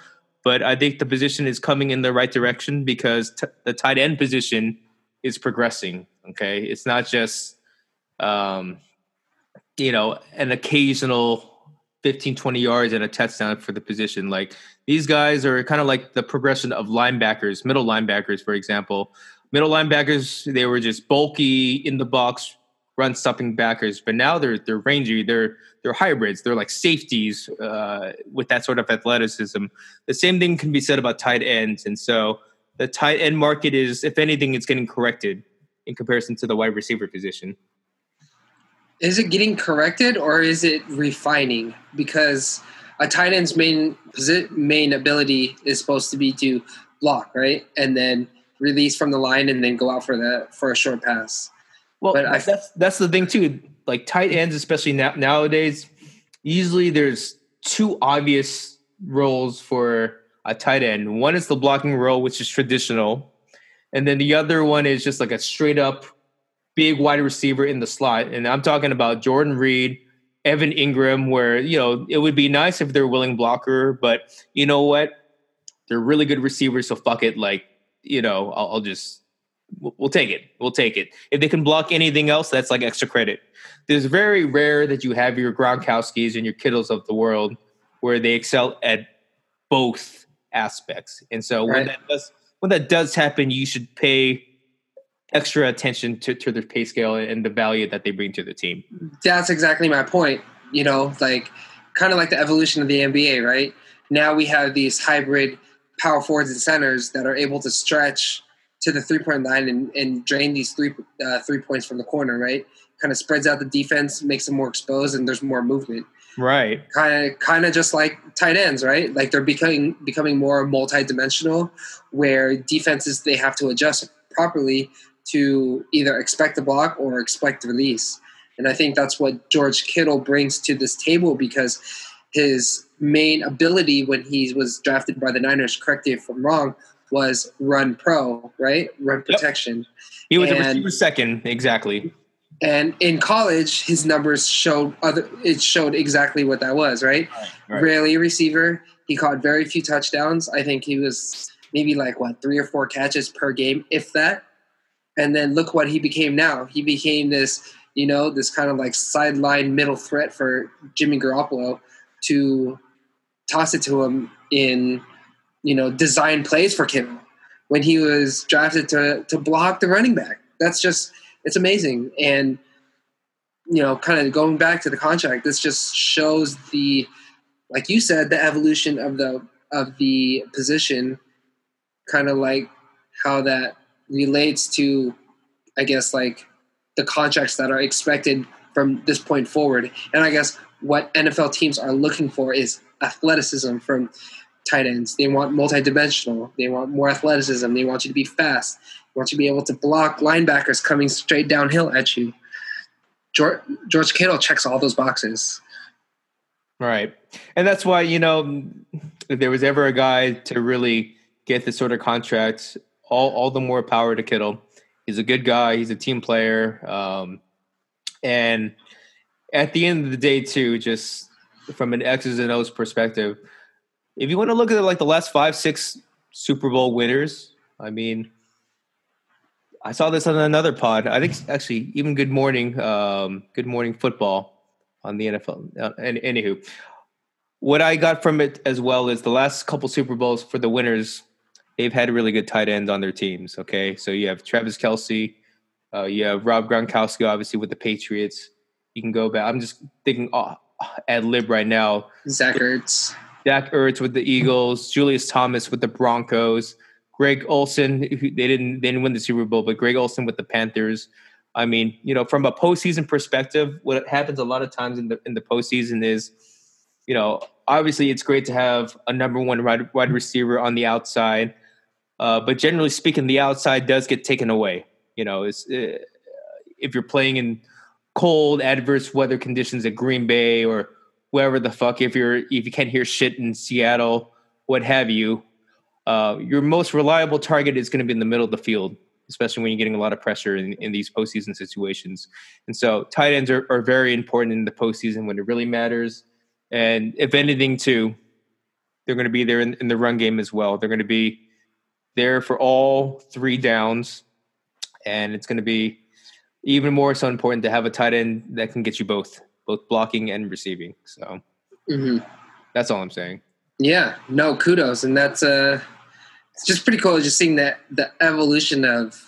S1: But I think the position is coming in the right direction because t- the tight end position is progressing. Okay. It's not just, um, you know, an occasional 15, 20 yards and a touchdown for the position. Like these guys are kind of like the progression of linebackers, middle linebackers, for example. Middle linebackers, they were just bulky in the box, run stopping backers, but now they're they're rangy, they're they're hybrids, they're like safeties uh, with that sort of athleticism. The same thing can be said about tight ends, and so the tight end market is, if anything, it's getting corrected in comparison to the wide receiver position.
S2: Is it getting corrected or is it refining? Because a tight end's main main ability is supposed to be to block, right, and then release from the line and then go out for the for a short pass.
S1: Well, but I, that's that's the thing too. Like tight ends, especially now, nowadays, usually there's two obvious roles for a tight end. One is the blocking role, which is traditional, and then the other one is just like a straight up big wide receiver in the slot. And I'm talking about Jordan Reed, Evan Engram, where you know it would be nice if they're a willing blocker, but you know what? They're really good receivers, so fuck it. Like you know, I'll, I'll just we'll take it. We'll take it. If they can block anything else, that's like extra credit. There's very rare that you have your Gronkowskis and your Kittles of the world where they excel at both aspects. And so right. when that does when that does happen, you should pay extra attention to, to their pay scale and the value that they bring to the team.
S2: That's exactly my point. You know, like kind of like the evolution of the NBA, right? Now we have these hybrid power forwards and centers that are able to stretch to the three point line and, and drain these three uh, three points from the corner, right? Kind of spreads out the defense, makes them more exposed, and there's more movement.
S1: Right.
S2: Kind of kind of just like tight ends, right? Like they're becoming becoming more multi-dimensional where defenses they have to adjust properly to either expect the block or expect the release. And I think that's what George Kittle brings to this table because his main ability when he was drafted by the Niners, correct me if I'm wrong, was run pro, right? Run protection. Yep.
S1: He was and, a receiver second, exactly.
S2: And in college, his numbers showed other. It showed exactly what that was, right? right, right. Rarely a receiver. He caught very few touchdowns. I think he was maybe like what three or four catches per game, if that. And then look what he became now. He became this, you know, this kind of like sideline middle threat for Jimmy Garoppolo to toss it to him in you know, design plays for Kittle when he was drafted to to block the running back. That's just it's amazing. And you know, kind of going back to the contract, this just shows the like you said, the evolution of the of the position, kind of like how that relates to I guess like the contracts that are expected from this point forward. And I guess what NFL teams are looking for is athleticism from tight ends. They want multidimensional. They want more athleticism. They want you to be fast. They want you to be able to block linebackers coming straight downhill at you. George, George Kittle checks all those boxes.
S1: Right. And that's why, you know, if there was ever a guy to really get this sort of contract, all, all the more power to Kittle. He's a good guy. He's a team player. Um, and at the end of the day, too, just from an X's and O's perspective – if you want to look at like the last five, six Super Bowl winners, I mean, I saw this on another pod. I think actually even Good Morning, um, Good Morning Football on the NFL. Uh, and anywho, what I got from it as well is the last couple Super Bowls for the winners, they've had really good tight ends on their teams. Okay, so you have Travis Kelce, uh, you have Rob Gronkowski, obviously with the Patriots. You can go back. I'm just thinking oh, ad lib right now.
S2: Zach Ertz.
S1: Zach Ertz with the Eagles, Julius Thomas with the Broncos, Greg Olsen. They didn't they didn't win the Super Bowl, but Greg Olsen with the Panthers. I mean, you know, from a postseason perspective, what happens a lot of times in the in the postseason is, you know, obviously it's great to have a number one wide, wide receiver on the outside, uh, but generally speaking, the outside does get taken away. You know, uh, if you're playing in cold, adverse weather conditions at Green Bay or wherever the fuck if you're if you can't hear shit in Seattle, what have you. Uh, your most reliable target is going to be in the middle of the field, especially when you're getting a lot of pressure in, in these postseason situations. And so tight ends are, are very important in the postseason when it really matters. And if anything, too, they're going to be there in, in the run game as well. They're going to be there for all three downs, and it's going to be even more so important to have a tight end that can get you both both blocking and receiving. So mm-hmm. that's all I'm saying.
S2: Yeah, no kudos, and that's uh, it's just pretty cool just seeing that the evolution of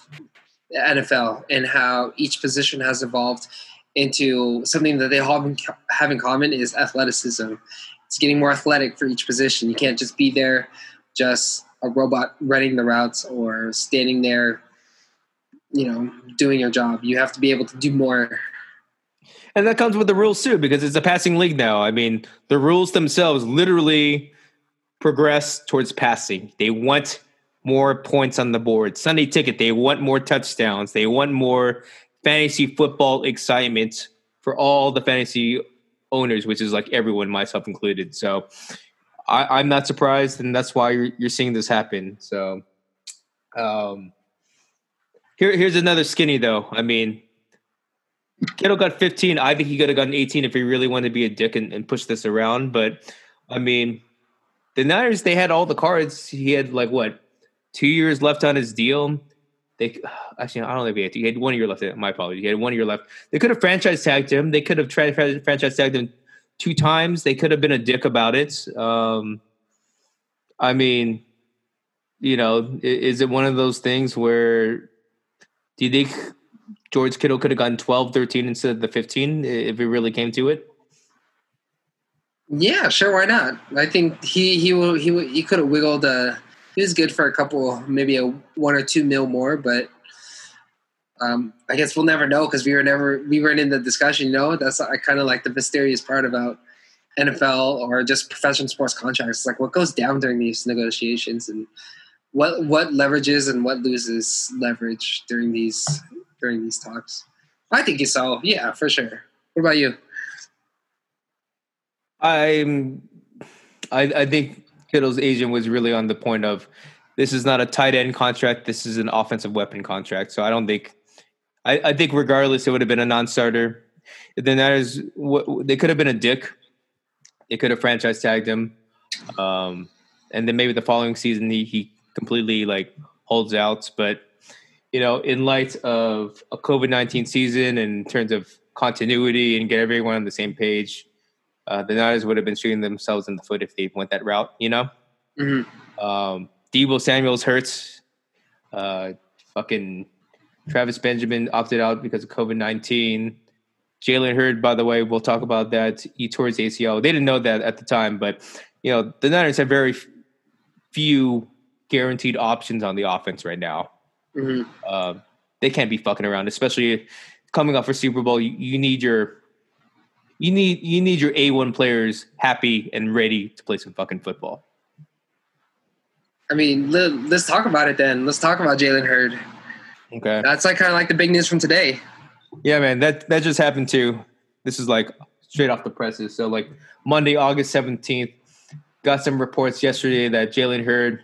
S2: the NFL and how each position has evolved into something that they all have in common is athleticism. It's getting more athletic for each position. You can't just be there, just a robot running the routes or standing there, you know, doing your job. You have to be able to do more.
S1: And that comes with the rules too, because it's a passing league now. I mean, the rules themselves literally progress towards passing. They want more points on the board. Sunday ticket, they want more touchdowns. They want more fantasy football excitement for all the fantasy owners, which is like everyone, myself included. So I, am not surprised, and that's why you're, you're seeing this happen. So um, here, here's another skinny though. I mean, Kittle got 15. I think he could have gotten 18 if he really wanted to be a dick and, and push this around. But I mean, the Niners, they had all the cards. He had like what two years left on his deal. They actually, I don't think he had, he had one year left. My apologies. He had one year left. They could have franchise tagged him. They could have tried franchise tagged him two times. They could have been a dick about it. Um, I mean, you know, is it one of those things where do you think George Kittle could have gotten 12, 13 instead of the 15 if it really came to it?
S2: Yeah, sure. Why not? I think he he will, he he could have wiggled. Uh, he was good for a couple, maybe a one or two mil more, but um, I guess we'll never know because we were never we weren't in the discussion. You know, that's I kind of like the mysterious part about NFL or just professional sports contracts. Like what goes down during these negotiations and what what leverages and what loses leverage during these during these talks. I think you saw, yeah, for sure. What about you?
S1: I'm I, I think Kittle's agent was really on the point of this is not a tight end contract. This is an offensive weapon contract. So I don't think I, I think regardless it would have been a non-starter. Then that is what they could have been a dick. They could have franchise tagged him, um, and then maybe the following season he he completely like holds out. But you know, in light of a COVID nineteen season, and in terms of continuity and get everyone on the same page, uh, the Niners would have been shooting themselves in the foot if they went that route, you know? Mm-hmm. Um, Deebo Samuels hurts. Uh, fucking Travis Benjamin opted out because of COVID 19. Jalen Hurd, by the way, we'll talk about that. He tore his ACL. They didn't know that at the time, but, you know, the Niners have very few guaranteed options on the offense right now. Mm-hmm. Uh, they can't be fucking around, especially coming off a Super Bowl. You, you need your you need you need your A1 players happy and ready to play some fucking football.
S2: I mean, let, us talk about it then. Let's talk about Jalen Hurd.
S1: Okay,
S2: that's like kind of like the big news from today.
S1: Yeah, man, that that just happened too. This is like straight off the presses. So like Monday, August seventeenth, got some reports yesterday that Jalen Hurd,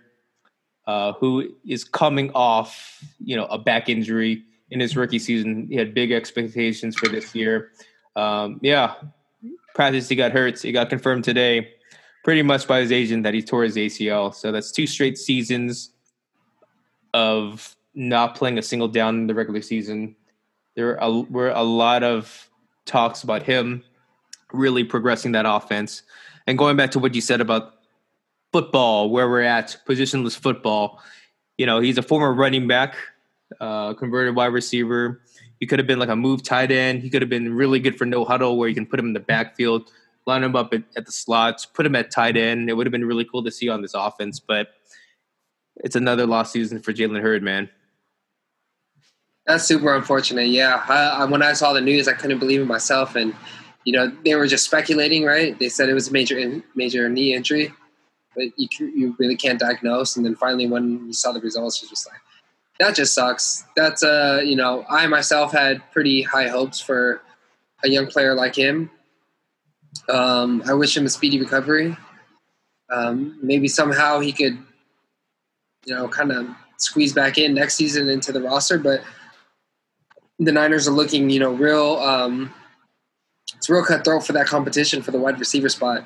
S1: uh, who is coming off, you know, a back injury in his rookie season, he had big expectations for this year um, yeah, practice he got hurt. He got confirmed today, pretty much by his agent that he tore his ACL. So that's two straight seasons of not playing a single down in the regular season. There were a lot of talks about him really progressing that offense. And going back to what you said about football, where we're at, positionless football, you know, he's a former running back, uh, converted wide receiver. He could have been like a move tight end. He could have been really good for no huddle, where you can put him in the backfield, line him up at, at the slots, put him at tight end. It would have been really cool to see on this offense, but it's another lost season for Jalen Hurd, man.
S2: That's super unfortunate. Yeah, I, when I saw the news, I couldn't believe it myself, and you know they were just speculating, right? They said it was a major major knee injury, but you you really can't diagnose. And then finally, when you saw the results, you're just like, that just sucks. That's uh, you know, I myself had pretty high hopes for a young player like him. Um, I wish him a speedy recovery. Um, maybe somehow he could, you know, kind of squeeze back in next season into the roster. But the Niners are looking, you know, real. Um, it's real cutthroat for that competition for the wide receiver spot,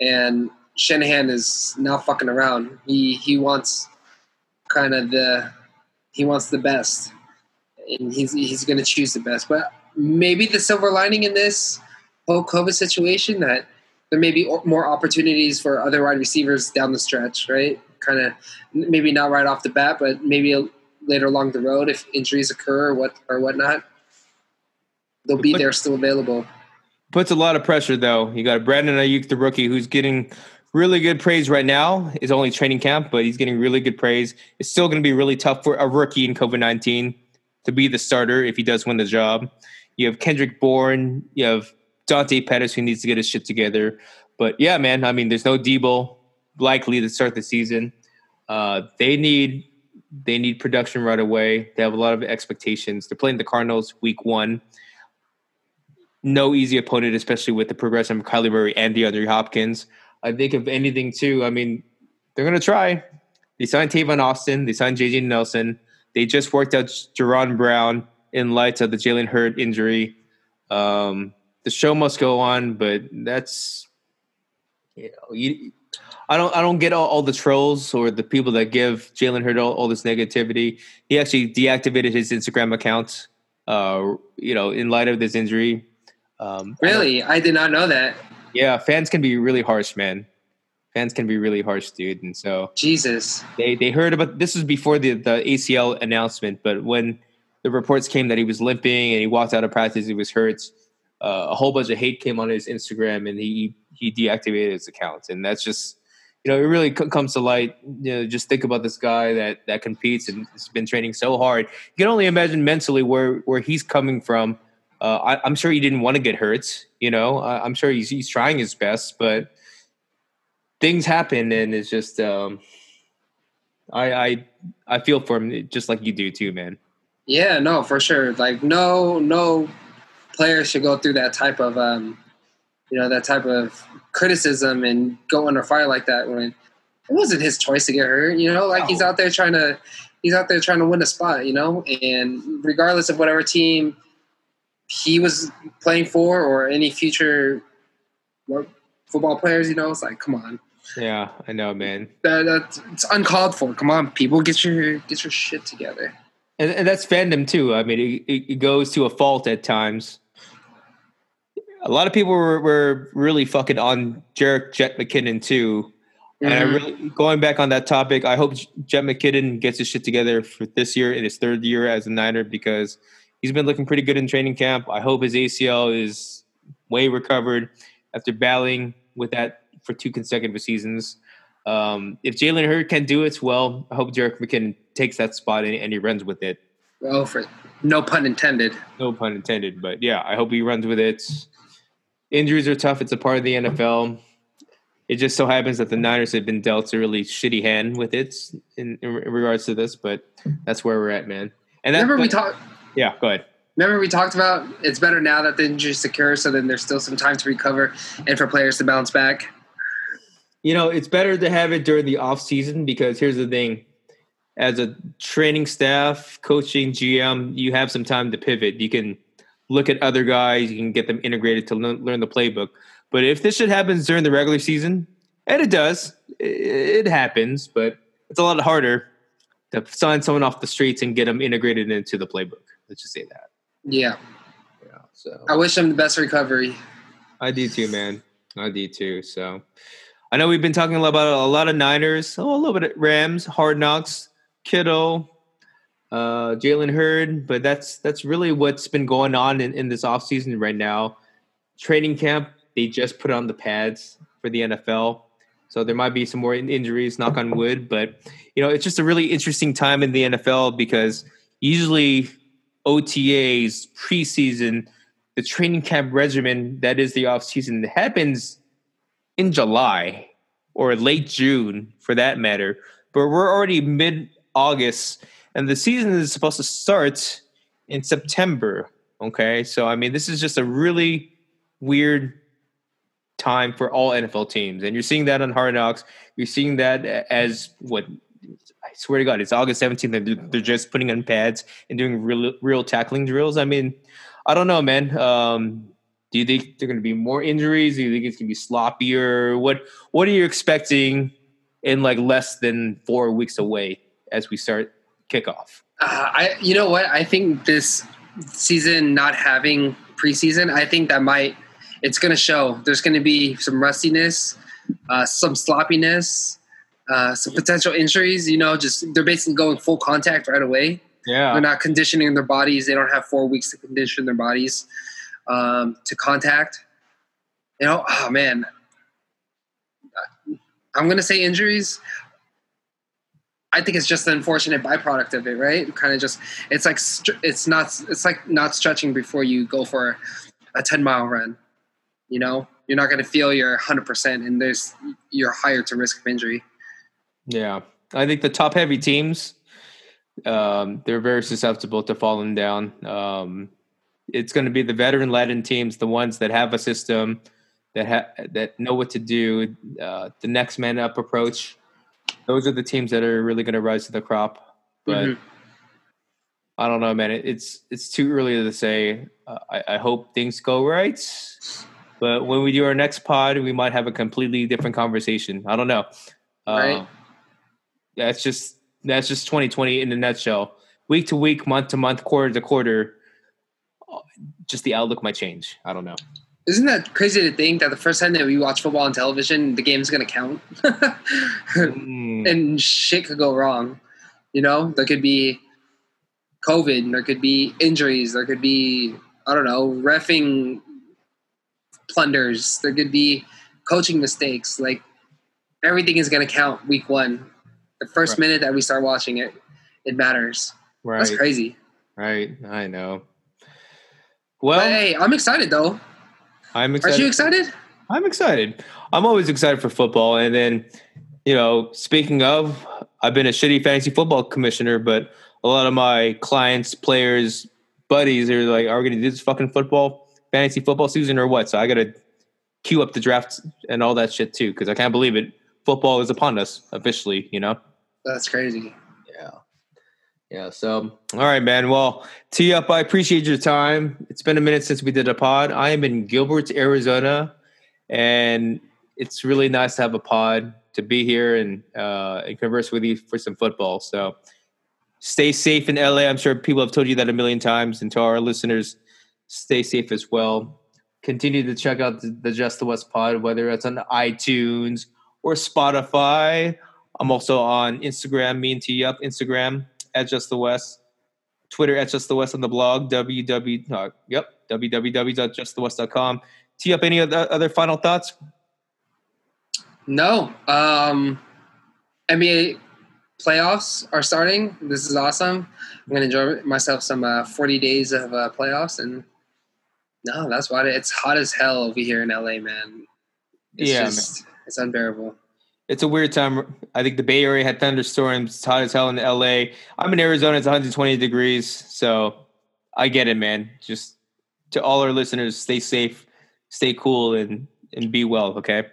S2: and Shanahan is not fucking around. He he wants kind of the he wants the best, and he's he's going to choose the best. But maybe the silver lining in this whole COVID situation that there may be more opportunities for other wide receivers down the stretch, right? Kind of maybe not right off the bat, but maybe later along the road if injuries occur or what or whatnot. They'll be there, still available.
S1: Puts a lot of pressure though. You got Brandon Aiyuk, the rookie, who's getting really good praise right now. It's only training camp, but he's getting really good praise. It's still going to be really tough for a rookie in COVID nineteen to be the starter if he does win the job. You have Kendrick Bourne. You have Dante Pettis who needs to get his shit together. But yeah, man, I mean, there's no Deebo likely to start the season. Uh, they need they need production right away. They have a lot of expectations. They're playing the Cardinals week one. No easy opponent, especially with the progression of Kyler Murray and DeAndre Hopkins. I think if anything, too, I mean, they're going to try. They signed Tavon Austin. They signed JJ Nelson. They just worked out Jaron Brown in light of the Jalen Hurd injury. Um, the show must go on, but that's you know, you, I don't I don't get all, all, the trolls or the people that give Jalen Hurd all, all, this negativity. He actually deactivated his Instagram account, uh, you know, in light of this injury.
S2: Um, really, I, I did not know that.
S1: Yeah, fans can be really harsh, man. Fans can be really harsh, dude. And so
S2: Jesus,
S1: they they heard about this was before the the ACL announcement, but when the reports came that he was limping and he walked out of practice, he was hurt. Uh, a whole bunch of hate came on his Instagram, and he he deactivated his account, and that's just you know it really c- comes to light. You know, just think about this guy that that competes and has been training so hard. You can only imagine mentally where where he's coming from. Uh, I, am sure he didn't want to get hurt. You know, I, am sure he's he's trying his best, but things happen, and it's just um, I I I feel for him just like you do too, man.
S2: Yeah, no, for sure. Like no no player should go through that type of um, you know that type of criticism and go under fire like that when it wasn't his choice to get hurt. You know, like he's out there trying to he's out there trying to win a spot. You know, and regardless of whatever team he was playing for or any future football players, you know, it's like come on.
S1: Yeah, I know, man.
S2: That, that's it's uncalled for. Come on, people, get your get your shit together.
S1: And, and that's fandom too. I mean, it, it goes to a fault at times a lot of people were, were really fucking on Jerick Jet McKinnon too. And mm-hmm. I really going back on that topic, I hope Jet McKinnon gets his shit together for this year in his third year as a Niner because he's been looking pretty good in training camp. I hope his ACL is way recovered after battling with that for two consecutive seasons. Um, if Jalen Hurd can do it, well, I hope Jerick McKinnon takes that spot and, and he runs with it.
S2: Oh, for no pun intended.
S1: No pun intended, but yeah, I hope he runs with it injuries are tough. It's a part of the NFL. It just so happens that the Niners have been dealt a really shitty hand with it in, in regards to this, but that's where we're at, man.
S2: And that, remember we talked.
S1: Yeah, go ahead.
S2: Remember we talked about it's better now that the injury is secure, so then there's still some time to recover and for players to bounce back.
S1: You know, it's better to have it during the off season because here's the thing: as a training staff, coaching, GM, you have some time to pivot. You can look at other guys. You can get them integrated to learn, learn the playbook. But if this shit happens during the regular season, and it does, it, it happens, but it's a lot harder to sign someone off the streets and get them integrated into the playbook. Let's just say that.
S2: Yeah. Yeah. So I wish him the best recovery.
S1: I do too, man. I do too. So I know we've been talking a lot about a lot of Niners, oh, a little bit of Rams, Hard Knocks, Kittle, uh, Jalen Hurd, but that's that's really what's been going on in, in this offseason right now. Training camp, they just put on the pads for the NFL. So there might be some more injuries, knock on wood, but you know, it's just a really interesting time in the NFL because usually OTAs, preseason, the training camp regimen that is the offseason that happens in July or late June for that matter. But we're already mid August and the season is supposed to start in September. Okay, so I mean, this is just a really weird time for all NFL teams, and you're seeing that on Hard Knocks. You're seeing that as what I swear to God, it's August 17th, and they're just putting on pads and doing real, real tackling drills. I mean, I don't know, man. Um, do you think there are going to be more injuries? Do you think it's going to be sloppier? What What are you expecting in like less than four weeks away as we start kickoff?
S2: Uh, I, you know what? I think this season not having preseason, I think that might it's going to show. There's going to be some rustiness, uh, some sloppiness. Uh, some potential injuries. You know, just they're basically going full contact right away.
S1: Yeah,
S2: they're not conditioning their bodies. They don't have four weeks to condition their bodies um, to contact. You know, oh man, I'm gonna say injuries. I think it's just an unfortunate byproduct of it, right? Kind of just it's like it's not it's like not stretching before you go for a 10 mile run. You know, you're not going to feel your 100 percent, and there's you're higher to risk of injury.
S1: Yeah, I think the top heavy teams, um, they're very susceptible to falling down. Um, it's going to be the veteran laden teams, the ones that have a system that ha- that know what to do, uh, the next man up approach those are the teams that are really going to rise to the crop. But mm-hmm. I don't know, man. It, it's it's too early to say. Uh, I, I, hope things go right. But when we do our next pod, we might have a completely different conversation. I don't know. Uh, right. That's just that's just 2020 in a nutshell. Week to week, month to month, quarter to quarter, just the outlook might change. I don't know.
S2: Isn't that crazy to think that the first time that we watch football on television, the game's going to count? mm. And shit could go wrong. You know, there could be COVID, there could be injuries, there could be, I don't know, refing plunders, there could be coaching mistakes. Like, everything is going to count week one. The first right. minute that we start watching it, it matters. Right. That's crazy.
S1: Right. I know.
S2: Well, but hey, I'm excited though.
S1: I'm excited.
S2: Are you excited?
S1: I'm excited. I'm always excited for football. And then, you know, speaking of, I've been a shitty fantasy football commissioner, but a lot of my clients, players, buddies are like, are we going to do this fucking football, fantasy football season or what? So I got to queue up the draft and all that shit too, because I can't believe it. Football is upon us officially, you know?
S2: That's crazy.
S1: Yeah. Yeah. So, all right, man. Well, tee up. I appreciate your time. It's been a minute since we did a pod. I am in Gilbert, Arizona, and it's really nice to have a pod to be here and uh, and converse with you for some football. So, stay safe in LA. I'm sure people have told you that a million times, and to our listeners, stay safe as well. Continue to check out the, the Just the West pod, whether it's on iTunes or Spotify. I'm also on Instagram. Me and T up Instagram at Just the West, Twitter at Just the West on the blog, www, uh, yep, www.justthewest.com. Tee up any other, other final thoughts?
S2: No. Um, NBA playoffs are starting. This is awesome. I'm going to enjoy myself some uh, 40 days of uh, playoffs. And no, that's why it's hot as hell over here in LA, man. It's yeah, just, man. it's unbearable
S1: it's a weird time. I think the Bay Area had thunderstorms. It's hot as hell in LA. I'm in Arizona. It's 120 degrees. So I get it, man. Just to all our listeners, stay safe, stay cool, and and be well. Okay.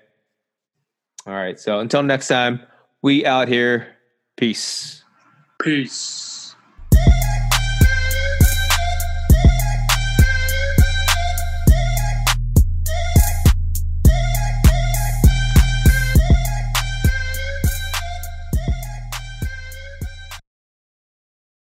S1: All right. So until next time, we out here. Peace.
S2: Peace.